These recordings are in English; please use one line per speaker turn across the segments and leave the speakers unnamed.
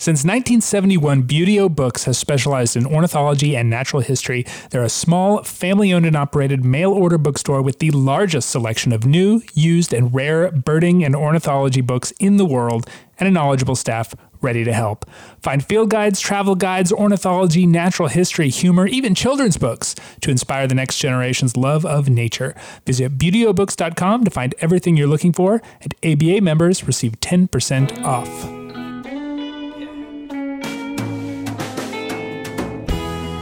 Since 1971, Buteo Books has specialized in ornithology and natural history. They're a small, family owned and operated mail order bookstore with the largest selection of new, used, and rare birding and ornithology books in the world, and a knowledgeable staff ready to help. Find field guides, travel guides, ornithology, natural history, humor, even children's books to inspire the next generation's love of nature. Visit buteobooks.com to find everything you're looking for, and ABA members receive 10% off.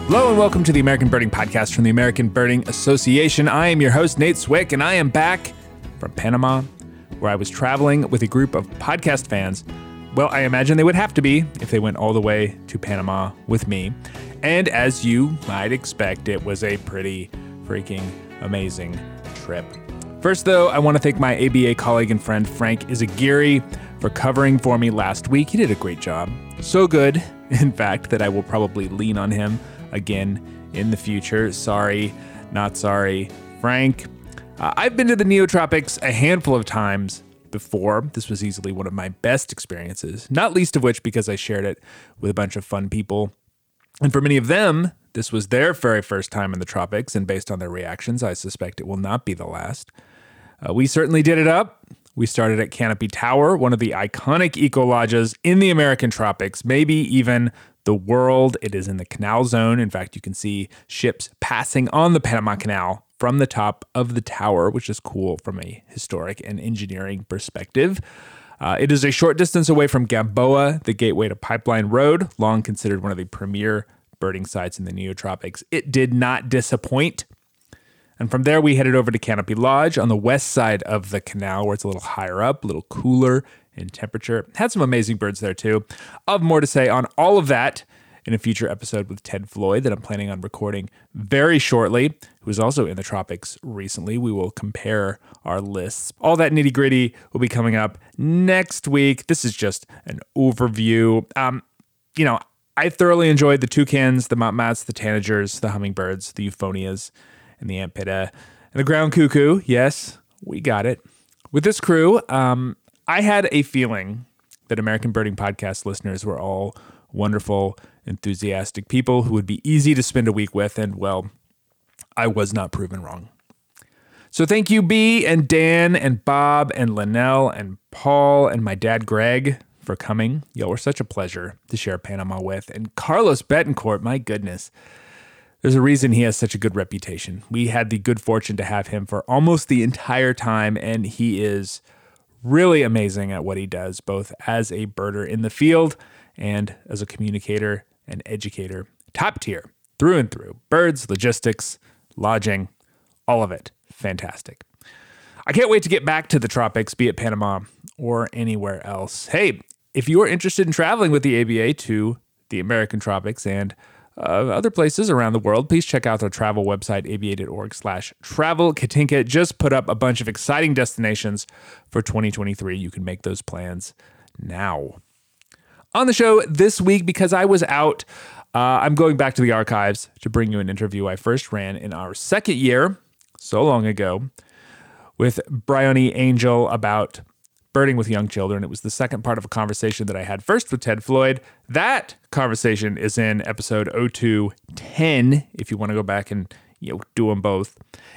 Hello and welcome to the American Birding Podcast from the American Birding Association. I am your host, Nate Swick, and I am back from Panama, where I was traveling with a group of podcast fans. Well, I imagine they would have to be if they went all the way to Panama with me. And as you might expect, it was a pretty freaking amazing trip. First, though, I want to thank my ABA colleague and friend Frank Izaguirre for covering for me last week. He did a great job. So good, in fact, that I will probably lean on him again in the future. Sorry, not sorry. Frank, uh, I've been to the Neotropics a handful of times before. This was easily one of my best experiences, not least of which because I shared it with a bunch of fun people. And for many of them, this was their very first time in the tropics, and based on their reactions, I suspect it will not be the last. Uh, we certainly did it up. We started at Canopy Tower, one of the iconic eco lodges in the American tropics, maybe even the world. It is in the canal zone. In fact, you can see ships passing on the Panama Canal from the top of the tower, which is cool from a historic and engineering perspective. Uh, it is a short distance away from Gamboa, the gateway to Pipeline Road, long considered one of the premier birding sites in the Neotropics. It did not disappoint. And from there, we headed over to Canopy Lodge on the west side of the canal, where it's a little higher up, a little cooler, in temperature. Had some amazing birds there too. I'll have more to say on all of that in a future episode with Ted Floyd that I'm planning on recording very shortly, who is also in the tropics recently. We will compare our lists. All that nitty gritty will be coming up next week. This is just an overview. Um, you know, I thoroughly enjoyed the toucans, the motmots, the tanagers, the hummingbirds, the euphonias, and the antpitta, and the ground cuckoo. Yes, we got it. With this crew, um, I had a feeling that American Birding Podcast listeners were all wonderful, enthusiastic people who would be easy to spend a week with. And well, I was not proven wrong. So thank you, B and Dan and Bob and Linnell and Paul and my dad, Greg, for coming. Y'all were such a pleasure to share Panama with. And Carlos Betancourt, my goodness. There's a reason he has such a good reputation. We had the good fortune to have him for almost the entire time, and he is really amazing at what he does, both as a birder in the field and as a communicator and educator. Top tier, through and through. Birds, logistics, lodging, all of it. Fantastic. I can't wait to get back to the tropics, be it Panama or anywhere else. Hey, if you are interested in traveling with the ABA to the American tropics and uh, other places around the world, please check out their travel website, aba.org slash travel. Katinka just put up a bunch of exciting destinations for 2023. You can make those plans now. On the show this week, because I was out, uh, I'm going back to the archives to bring you an interview I first ran in our second year, so long ago, with Bryony Angell about birding with young children. It was the second part of a conversation that I had first with Ted Floyd. That conversation is in episode 0210 if you want to go back and you know do them both.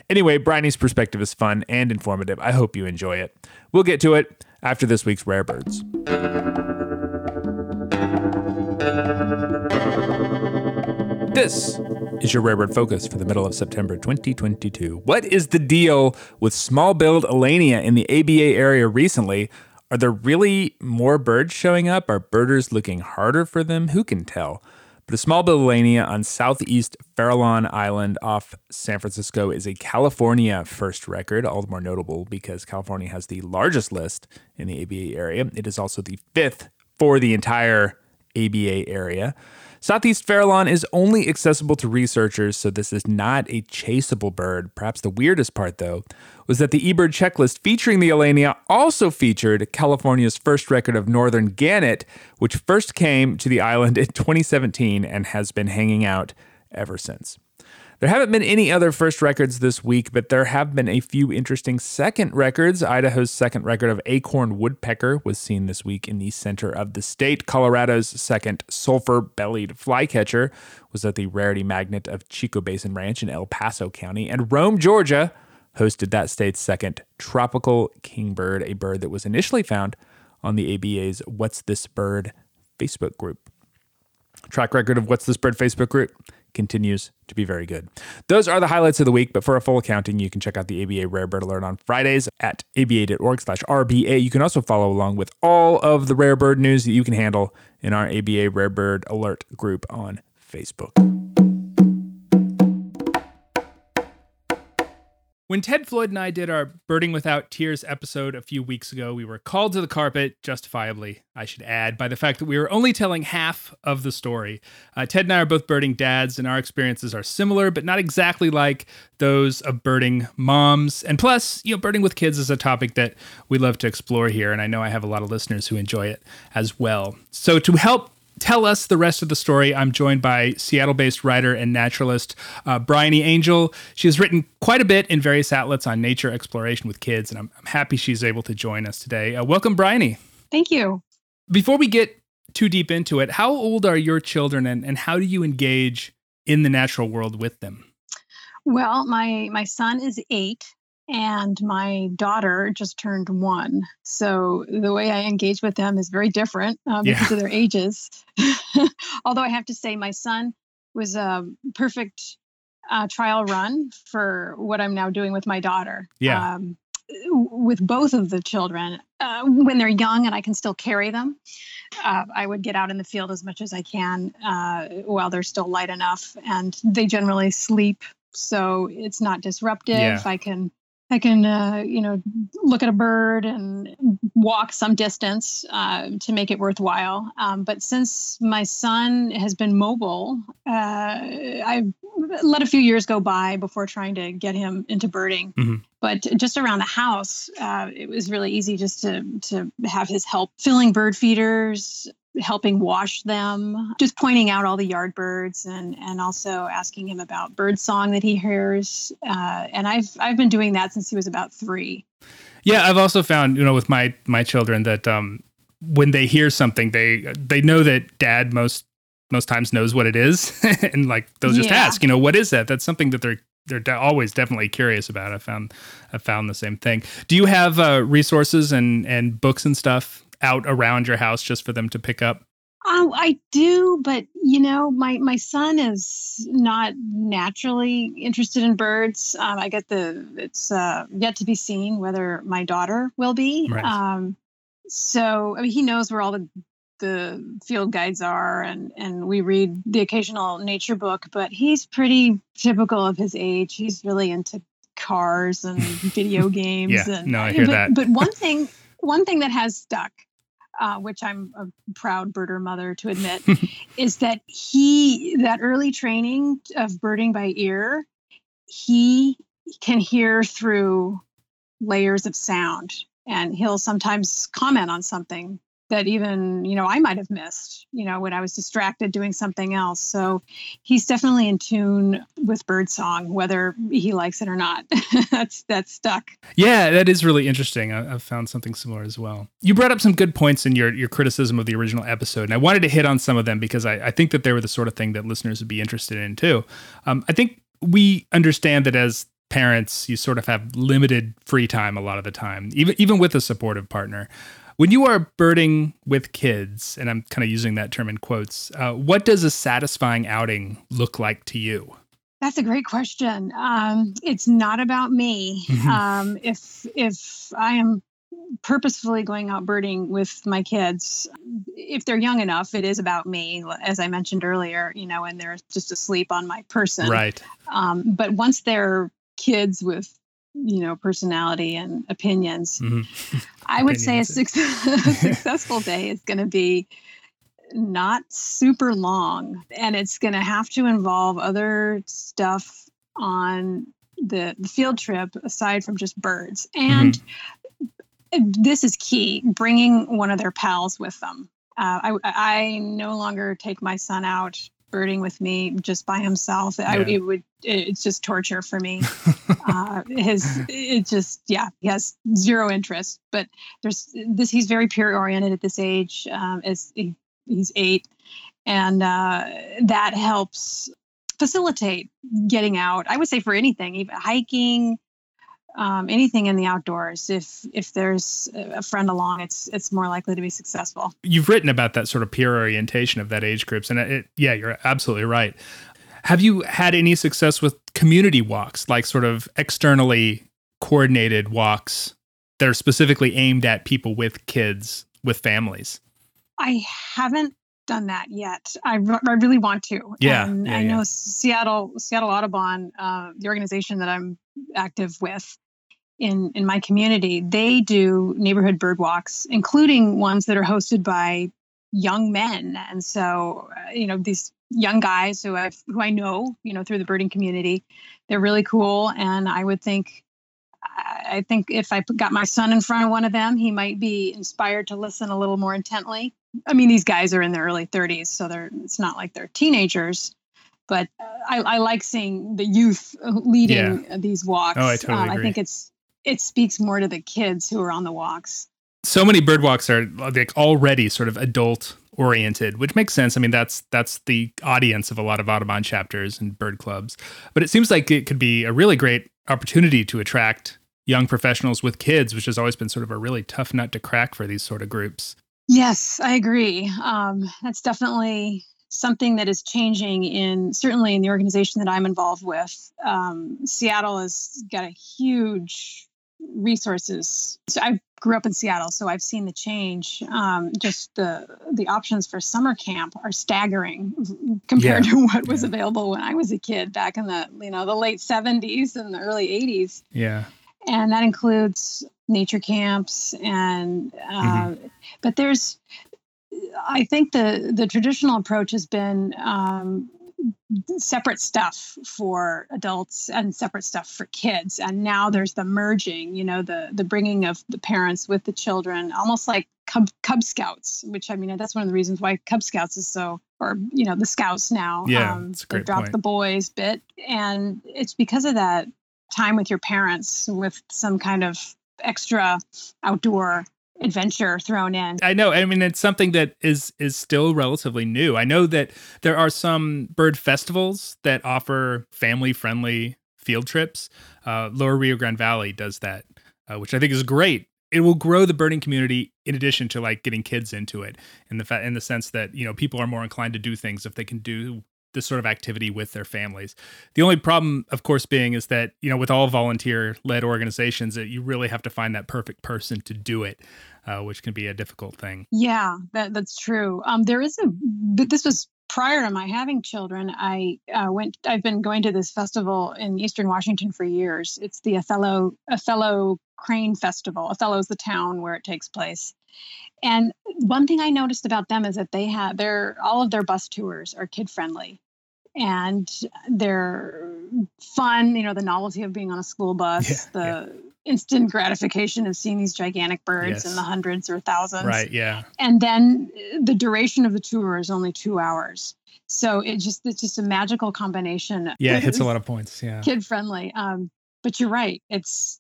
Anyway, Bryony's perspective is fun and informative. I hope you enjoy it. We'll get to it after this week's Rare Birds. This is your Rare Bird Focus for the middle of September 2022. What is the deal with small billed Elaenia in the ABA area recently? Are there really more birds showing up? Are birders looking harder for them? Who can tell? But a small billed Elaenia on southeast Farallon Island off San Francisco is a California first record, all the more notable because California has the largest list in the ABA area. It is also the fifth for the entire ABA area. Southeast Farallon is only accessible to researchers, so this is not a chaseable bird. Perhaps the weirdest part, though, was that the eBird checklist featuring the Elaenia also featured California's first record of northern gannet, which first came to the island in 2017 and has been hanging out ever since.
There haven't been any other first records this week, but there have been a few interesting second records. Idaho's second record of Acorn Woodpecker was seen this week in the center of the state. Colorado's second sulfur bellied flycatcher was at the Rarity Magnet of Chico Basin Ranch in El Paso County. And Rome, Georgia hosted that state's second tropical kingbird, a bird that was initially found on the ABA's What's This Bird Facebook group. Track record of What's This Bird Facebook group continues to be very good. Those are the highlights of the week, but for a full accounting, you can check out the ABA Rare Bird Alert on Fridays at aba.org slash RBA. You can also follow along with all of the rare bird news that you can handle in our ABA Rare Bird Alert group on Facebook.
When Ted Floyd and I did our Birding Without Tears episode a few weeks ago, we were called to the carpet, justifiably, I should add, by the fact that we were only telling half of the story. Uh, Ted and I are both birding dads, and our experiences are similar, but not exactly like those of birding moms. And plus, you know, birding with kids is a topic that we love to explore here, and I know I have a lot of listeners who enjoy it as well. So, to help tell us the rest of the story, I'm joined by Seattle based writer and naturalist uh, Bryony Angell. She has written quite a bit in various outlets on nature exploration with kids, and I'm, I'm happy she's able to join us today. Uh, welcome, Bryony.
Thank you.
Before we get too deep into it, how old are your children and, and how do you engage in the natural world with them?
Well, my my son is eight and my daughter just turned one. So the way I engage with them is very different uh, because of their ages. Although I have to say, my son was a perfect uh, trial run for what I'm now doing with my daughter.
Yeah. Um,
with both of the children, uh, when they're young and I can still carry them, uh, I would get out in the field as much as I can uh, while they're still light enough. And they generally sleep so it's not disruptive. Yeah. I can I can, uh, you know, look at a bird and walk some distance uh, to make it worthwhile. Um, but since my son has been mobile, uh, I've let a few years go by before trying to get him into birding. Mm-hmm. But just around the house, uh, it was really easy just to to have his help filling bird feeders, helping wash them, just pointing out all the yard birds and and also asking him about bird song that he hears. Uh, and I've I've been doing that since he was about three.
Yeah, I've also found you know with my my children that um, when they hear something, they they know that dad most most times knows what it is, and like they'll just yeah. ask, you know, what is that? That's something that they're they're de- always definitely curious about. I found I found the same thing. Do you have uh, resources and and books and stuff out around your house just for them to pick up?
Um, I do, but you know, my my son is not naturally interested in birds. Um, I get the it's uh, yet to be seen whether my daughter will be. Right. Um, so I mean, he knows where all the the field guides are, and and we read the occasional nature book. But he's pretty typical of his age. He's really into cars and video games.
yeah,
and,
no, I hear
but,
that.
But one thing, one thing that has stuck uh, which I'm a proud birder mother to admit, is that he, that early training of birding by ear, he can hear through layers of sound. And he'll sometimes comment on something that even you know I might have missed you know when I was distracted doing something else. So he's definitely in tune with birdsong, whether he likes it or not. that's that's stuck.
Yeah, that is really interesting. I, have found something similar as well. You brought up some good points in your your criticism of the original episode, and I wanted to hit on some of them because I, I think that they were the sort of thing that listeners would be interested in too. Um, I think we understand that as parents, you sort of have limited free time a lot of the time, even even with a supportive partner. When you are birding with kids, and I'm kind of using that term in quotes, uh, what does a satisfying outing look like to you?
That's a great question. Um, it's not about me. Mm-hmm. Um, if if I am purposefully going out birding with my kids, if they're young enough, it is about me. As I mentioned earlier, you know, and they're just asleep on my person.
Right.
Um, but once they're kids with you know personality and opinions mm-hmm. i would say a, a successful day is going to be not super long and it's going to have to involve other stuff on the, the field trip aside from just birds and mm-hmm. this is key bringing one of their pals with them uh, I, I no longer take my son out birding with me just by himself. I, it would it's just torture for me. uh, his it just yeah he has zero interest. But there's this he's very peer oriented at this age. Um, as he, he's eight, and uh, that helps facilitate getting out. I would say for anything, even hiking, um, anything in the outdoors. If if there's a friend along, it's it's more likely to be successful.
You've written about that sort of peer orientation of that age groups, and it, yeah, you're absolutely right. Have you had any success with community walks, like sort of externally coordinated walks that are specifically aimed at people with kids, with families?
I haven't done that yet. I, re- I really want to.
Yeah, yeah,
I
yeah.
know Seattle Seattle Audubon, uh, the organization that I'm active with in in my community, they do neighborhood bird walks, including ones that are hosted by young men. And so, uh, you know, these young guys who I've who I know, you know, through the birding community, they're really cool. And I would think. I I think if I got my son in front of one of them, he might be inspired to listen a little more intently. I mean, these guys are in their early 30s, so they're it's not like they're teenagers. But uh, I, I like seeing the youth uh, leading uh these walks.
Oh, I totally
um, I think it's it speaks more to the kids who are on the walks.
so many bird walks are like already sort of adult oriented which makes sense i mean that's that's the audience of a lot of audubon chapters and bird clubs but it seems like it could be a really great opportunity to attract young professionals with kids which has always been sort of a really tough nut to crack for these sort of groups
Yes, I agree. Um, that's definitely something that is changing in certainly in the organization that I'm involved with. Um, Seattle has got a huge resources. So I grew up in Seattle, so I've seen the change. Um, just the the options for summer camp are staggering compared to what was
yeah.
available when I was a kid back in the you know the late 70s and the early 80s
yeah
and that includes nature camps and uh, but there's i think the the traditional approach has been um, separate stuff for adults and separate stuff for kids and now there's the merging you know the the bringing of the parents with the children almost like cub, cub scouts which i mean that's one of the reasons why cub scouts is so or you know the scouts now
Yeah,
um,
a great point.
the boys bit and it's because of that time with your parents with some kind of extra outdoor adventure thrown in.
I know. I mean, it's something that is is still relatively new. I know that there are some bird festivals that offer family friendly field trips. Uh, Lower Rio Grande Valley does that, uh, which I think is great. It will grow the birding community in addition to like getting kids into it in the fa- in the sense that you know people are more inclined to do things if they can do this sort of activity with their families. The only problem, of course, being is that you know with all volunteer led organizations, that you really have to find that perfect person to do it, uh, which can be a difficult thing.
Yeah, that, that's true. Um, there is a, this was prior to my having children. I uh, went, I've been going to this festival in Eastern Washington for years. It's the Othello, Othello Crane Festival. Othello is the town where it takes place. And one thing I noticed about them is that they have their, all of their bus tours are kid friendly and they're fun. You know, the novelty of being on a school bus,
Yeah,
the instant gratification of seeing these gigantic birds
Yes.
in the hundreds or thousands
Right. Yeah.
and then uh, the duration of the tour is only two hours so it just it's just a magical combination
Yeah. It hits a lot of points. Yeah.
kid friendly um but you're right it's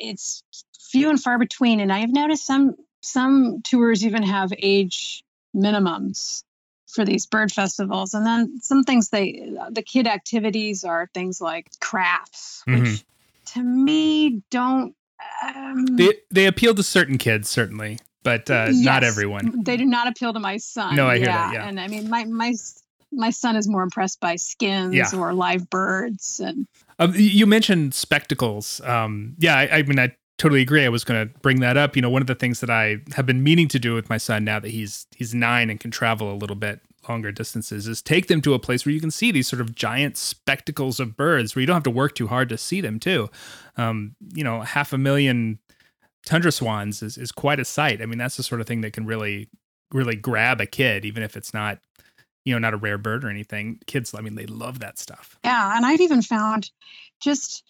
it's few and far between and i've noticed some some tours even have age minimums for these bird festivals and then some things they the kid activities are things like crafts which
Mhm.
to me don't um,
They they appeal to certain kids certainly, but uh, not everyone.
They do not appeal to my son.
No, I hear that, yeah.
And I mean, my my my son is more impressed by skins
Yeah.
or live birds, and
Um, you mentioned spectacles. Um, yeah, I, I mean, I totally agree. I was going to bring that up. You know, one of the things that I have been meaning to do with my son now that he's he's nine and can travel a little bit longer distances is take them to a place where you can see these sort of giant spectacles of birds where you don't have to work too hard to see them too. Um, you know, half a million tundra swans is, is quite a sight. I mean, that's the sort of thing that can really, really grab a kid, even if it's not, you know, not a rare bird or anything. Kids, I mean, they love that stuff.
yeah. And I've even found just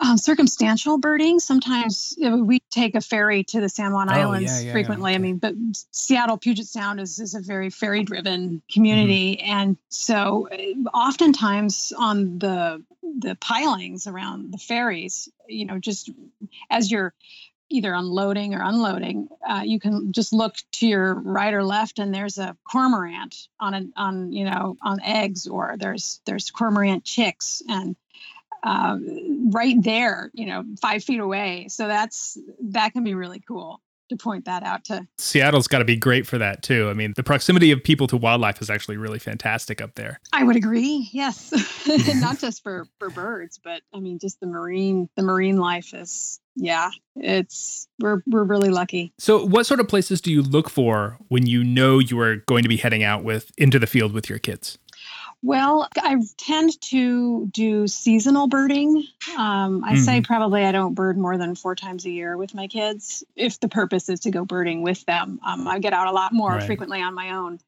um, circumstantial birding. Sometimes you know, we take a ferry to the San Juan
Oh,
Islands
yeah, yeah,
frequently. I
okay.
mean, but Seattle Puget Sound is, is a very ferry driven community.
Mm-hmm.
And so uh, oftentimes on the the pilings around the ferries, you know, just as you're either unloading or unloading, uh, you can just look to your right or left, and there's a cormorant on an on you know on eggs, or there's there's cormorant chicks, and uh, right there, you know, five feet away. So that's that can be really cool to point that out to.
Seattle's got to be great for that too. I mean, the proximity of people to wildlife is actually really fantastic up there.
I would agree. Yes, not just for for birds, but I mean, just the marine the marine life is yeah. It's we're we're really lucky.
So, what sort of places do you look for when you know you are going to be heading out with into the field with your kids?
Well, I tend to do seasonal birding. Um, I say probably I don't bird more than four times a year with my kids if the purpose is to go birding with them. Um, I get out a lot more
Right.
frequently on my own.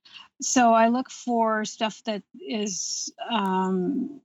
So I look for stuff that is, um,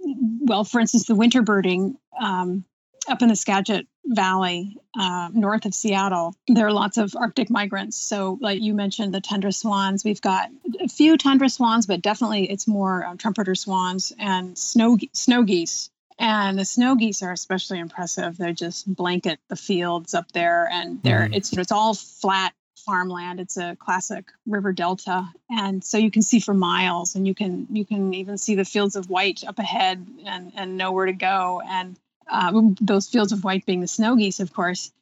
well, for instance, the winter birding um, up in the Skagit Valley, uh, north of Seattle. There are lots of Arctic migrants. So, like you mentioned, the tundra swans. We've got a few tundra swans, but definitely it's more um, trumpeter swans and snow snow geese. And the snow geese are especially impressive. They just blanket the fields up there, and they're
Mhm.
it's it's all flat farmland. It's a classic river delta, and so you can see for miles, and you can you can even see the fields of white up ahead, and and know where to go. And um, those fields of white being the snow geese, of course.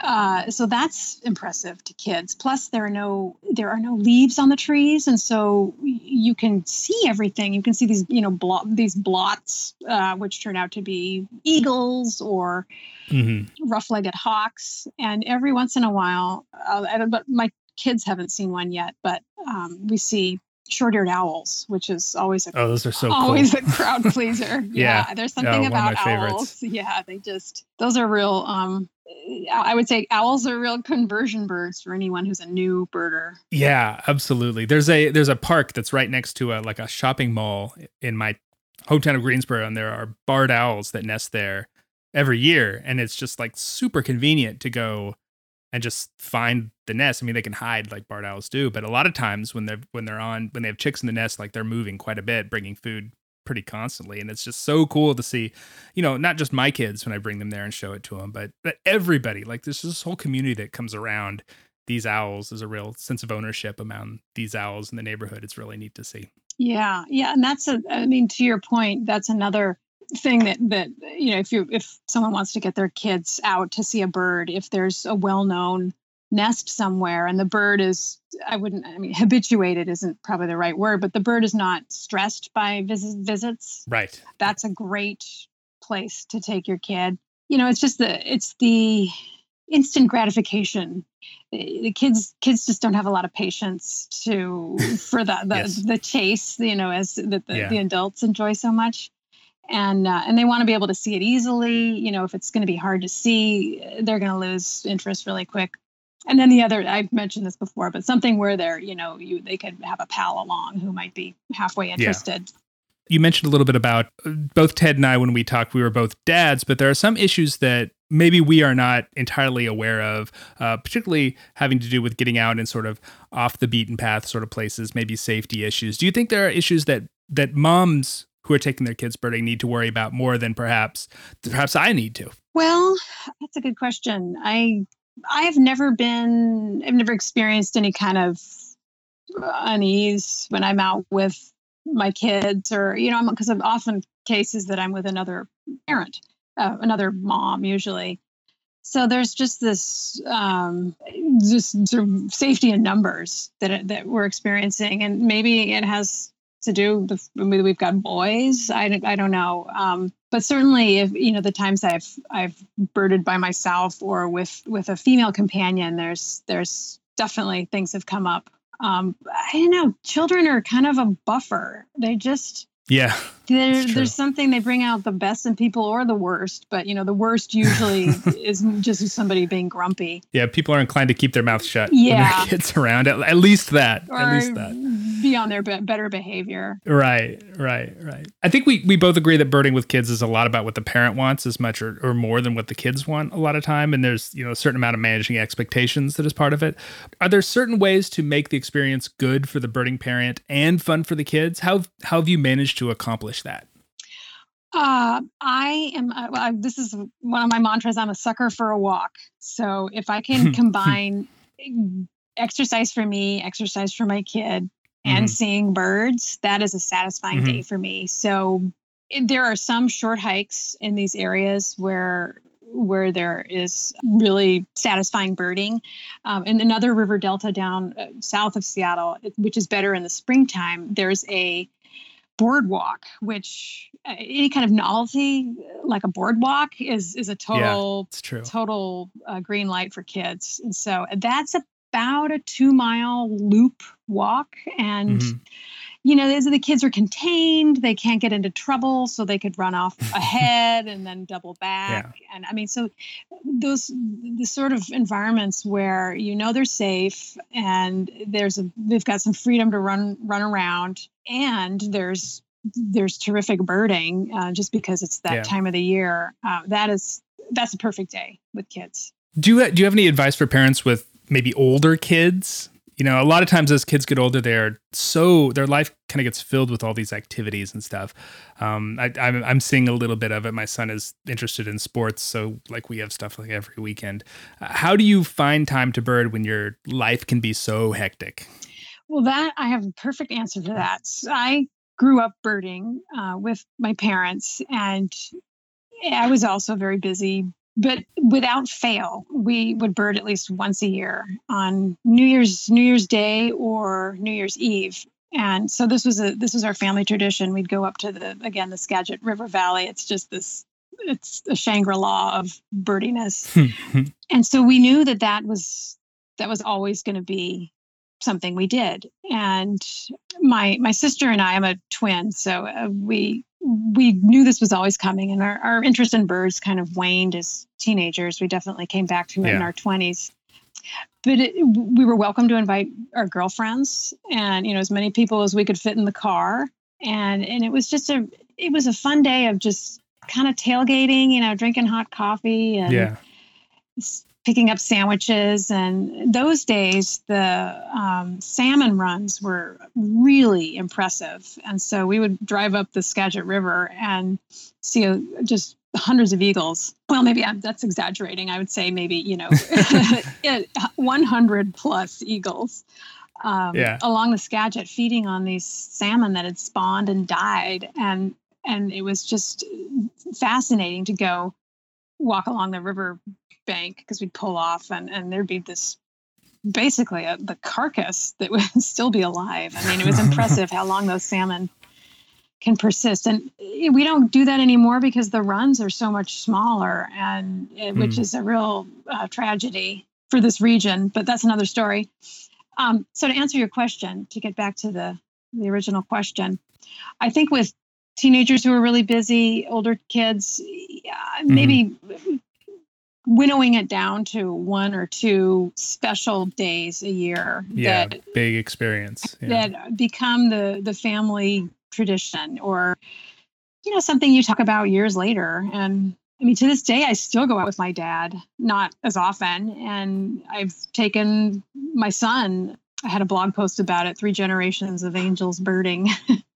Uh, so that's impressive to kids. Plus, there are no there are no leaves on the trees, and so you can see everything. You can see these you know blo- these blots, uh, which turn out to be eagles or
Mm-hmm.
rough-legged hawks. And every once in a while, uh, I don't, but my kids haven't seen one yet, but um, we see short-eared owls, which is always a
Oh, those are so
always
cool.
a crowd pleaser.
Yeah.
there's
Oh,
something
one of my
about
favorites.
owls. Yeah, they just those are real. Um, I would say owls are real conversion birds for anyone who's a new birder.
Yeah, absolutely. There's a there's a park that's right next to a like a shopping mall in my hometown of Greensboro, and there are barred owls that nest there every year, and it's just like super convenient to go and just find the nest. I mean, they can hide like barred owls do, but a lot of times when they're when they're on when they have chicks in the nest, like they're moving quite a bit, bringing food pretty constantly, and it's just so cool to see. You know, not just my kids when I bring them there and show it to them, but but everybody. Like there's this whole community that comes around these owls. There's a real sense of ownership among these owls in the neighborhood. It's really neat to see.
Yeah, yeah, and that's a. I mean, to your point, that's another thing that that you know, if you if someone wants to get their kids out to see a bird, if there's a well-known nest somewhere and the bird is i wouldn't i mean habituated isn't probably the right word but the bird is not stressed by visit, visits
Right.
that's a great place to take your kid. You know, it's just the it's the instant gratification. Eh, The kids kids just don't have a lot of patience to for the the,
Yes.
the chase. You know, as that the,
Yeah.
the adults enjoy so much. And uh, and they want to be able to see it easily. You know, if it's going to be hard to see, they're going to lose interest really quick. And then the other, I've mentioned this before, but something where they're, you know, you they could have a pal along who might be halfway interested.
You mentioned a little bit about uh, both Ted and I when we talked, we were both dads, but there are some issues that maybe we are not entirely aware of, uh, particularly having to do with getting out and sort of off the beaten path sort of places, maybe safety issues. Do you think there are issues that that moms who are taking their kids birding need to worry about more than perhaps perhaps I need to?
Well, that's a good question. I I have never been I've never experienced any kind of unease when I'm out with my kids or you know because of often cases that I'm with another parent, uh, another mom usually. So there's just this um, just sort of safety in numbers that that we're experiencing, and maybe it has to do we've got boys. I, don't- I don't know, um, but certainly if you know the times I've I've birded by myself or with with a female companion, there's there's definitely things have come up. Um, I don't know. Children are kind of a buffer. They just
Yeah.
There, there's something they bring out the best in people or the worst, but you know the worst usually is just somebody being grumpy.
Yeah, people are inclined to keep their mouths shut
yeah.
when their kids around. At, at least that.
Or
at least that.
Be on their be- better behavior.
Right, right, right. I think we we both agree that birding with kids is a lot about what the parent wants as much or, or more than what the kids want a lot of time, and there's you know a certain amount of managing expectations that is part of it. Are there certain ways to make the experience good for the birding parent and fun for the kids? How how have you managed to accomplish that?
Uh, I am. Uh, this is one of my mantras. I'm a sucker for a walk. So if I can combine exercise for me, exercise for my kid, and mm-hmm. seeing birds, that is a satisfying mm-hmm. day for me. So it, there are some short hikes in these areas where where there is really satisfying birding. Um, in another river delta down uh, south of Seattle, which is better in the springtime, there's a boardwalk, which uh, any kind of novelty like a boardwalk is is a total
yeah,
total uh, green light for kids. And so that's about a two mile loop walk, and mm-hmm you know, the kids are contained. They can't get into trouble, so they could run off ahead and then double back. Yeah. And I mean, so those the sort of environments where you know they're safe and there's a they've got some freedom to run run around, and there's there's terrific birding uh, just because it's that yeah. time of the year. Uh, that is that's a perfect day with kids.
Do you do you have any advice for parents with maybe older kids you know, a lot of times as kids get older, they're so their life kind of gets filled with all these activities and stuff. Um, I, I'm, I'm seeing a little bit of it. My son is interested in sports, so like we have stuff like every weekend. Uh, how do you find time to bird when your life can be so hectic?
Well, that I have a perfect answer for that. I grew up birding uh, with my parents, and I was also very busy but without fail we would bird at least once a year on new year's new year's day or new year's eve. And so this was a this was our family tradition. We'd go up to the again the skagit river valley. It's just this it's a shangri-la of birdiness. And so we knew that that was that was always going to be something we did. And my my sister and i am a twin so uh, we we knew this was always coming and our, our interest in birds kind of waned as teenagers. We definitely came back to it yeah. in our 20s but it, we were welcome to invite our girlfriends and you know as many people as we could fit in the car. And and it was just a it was a fun day of just kind of tailgating you know drinking hot coffee and
yeah
picking up sandwiches. And those days, the um, salmon runs were really impressive. And so we would drive up the Skagit River and see a, just hundreds of eagles. Well, maybe I'm, that's exaggerating. I would say maybe, you know, 100 plus eagles. Um, yeah. along the Skagit feeding on these salmon that had spawned and died. And and it was just fascinating to go walk along the river bank because we'd pull off and, and there'd be this basically a, the carcass that would still be alive. I mean, it was impressive how long those salmon can persist. And we don't do that anymore because the runs are so much smaller, and mm. which is a real uh, tragedy for this region. But that's another story. Um, so to answer your question, to get back to the the original question, I think with teenagers who are really busy, older kids, mm-hmm. maybe winnowing it down to one or two special days a year
yeah that, big experience
yeah. that become the the family tradition or you know something you talk about years later. And i mean to this day i still go out with my dad not as often. And i've taken my son i had a blog post about it three generations of Angells birding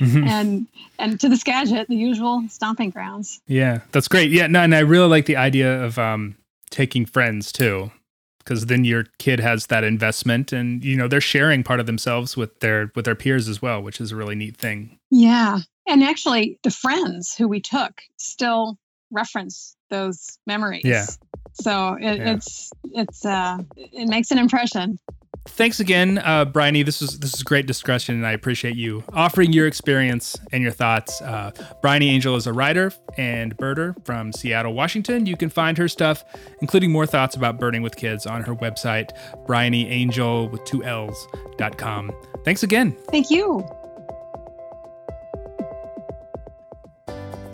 mm-hmm. and and to the Skagit, the usual stomping grounds.
Yeah, that's great. Yeah, no, and I really like the idea of um, taking friends too, because then your kid has that investment, and you know they're sharing part of themselves with their with their peers as well, which is a really neat thing.
Yeah, and actually, the friends who we took still reference those memories.
Yeah.
So it, yeah. it's it's uh it makes an impression
thanks again, uh, Bryony. This is this is great discussion, and I appreciate you offering your experience and your thoughts. Uh, Bryony Angell is a writer and birder from Seattle, Washington. You can find her stuff, including more thoughts about birding with kids, on her website, BryonyAngell with two L's dot com. Thanks again.
Thank you.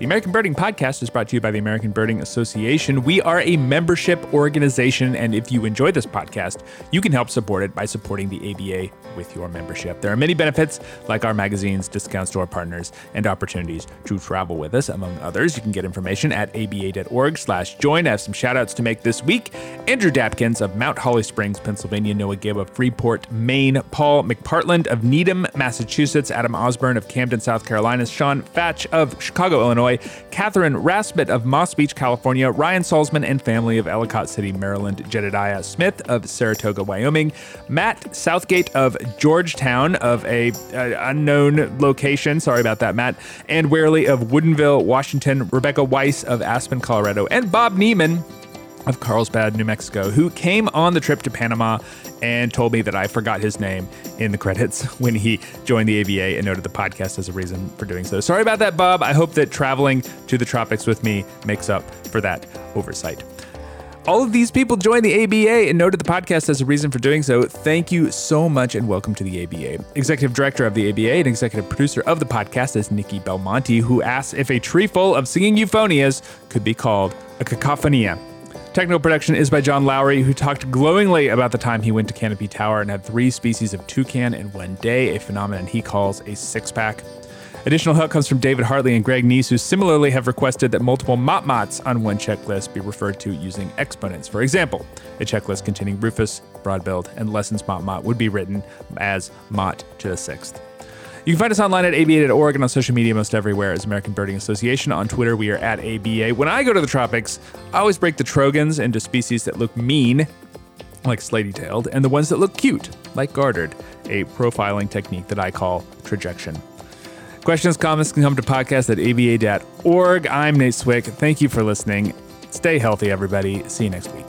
The American Birding Podcast is brought to you by the American Birding Association. We are a membership organization, and if you enjoy this podcast, you can help support it by supporting the ABA with your membership. There are many benefits, like our magazines, discounts to our partners, and opportunities to travel with us, among others. You can get information at aba.org slash join. I have some shout outs to make this week. Andrew Dapkins of Mount Holly Springs, Pennsylvania, Noah Gibb of Freeport, Maine, Paul McPartland of Needham, Massachusetts, Adam Osborne of Camden, South Carolina, Sean Fatch of Chicago, Illinois, Catherine Raspet of Moss Beach, California, Ryan Salzman and family of Ellicott City, Maryland, Jedediah Smith of Saratoga, Wyoming, Matt Southgate of Georgetown of a unknown location, sorry about that, Matt, and Warely of Woodinville, Washington, Rebecca Weiss of Aspen, Colorado, and Bob Neiman of Carlsbad, New Mexico, who came on the trip to Panama and told me that I forgot his name in the credits when he joined the ABA and noted the podcast as a reason for doing so. Sorry about that, Bob. I hope that traveling to the tropics with me makes up for that oversight. All of these people joined the ABA and noted the podcast as a reason for doing so. Thank you so much and welcome to the ABA. Executive director of the ABA and executive producer of the podcast is Nikki Belmonte, who asks if a tree full of singing euphonias could be called a cacophonia. Technical production is by John Lowry, who talked glowingly about the time he went to Canopy Tower and had three species of toucan in one day, a phenomenon he calls a six pack. Additional help comes from David Hartley and Greg Neise, who similarly have requested that multiple motmots on one checklist be referred to using exponents. For example, a checklist containing Rufous, broadbilled, and Lesson's motmot would be written as mot to the sixth. You can find us online at aba.org and on social media most everywhere as American Birding Association. On Twitter, we are at ABA. When I go to the tropics, I always break the trogons into species that look mean, like slaty tailed, and the ones that look cute, like gartered, a profiling technique that I call trajection. Questions, comments can come to podcast at aba.org. I'm Nate Swick. Thank you for listening. Stay healthy, everybody. See you next week.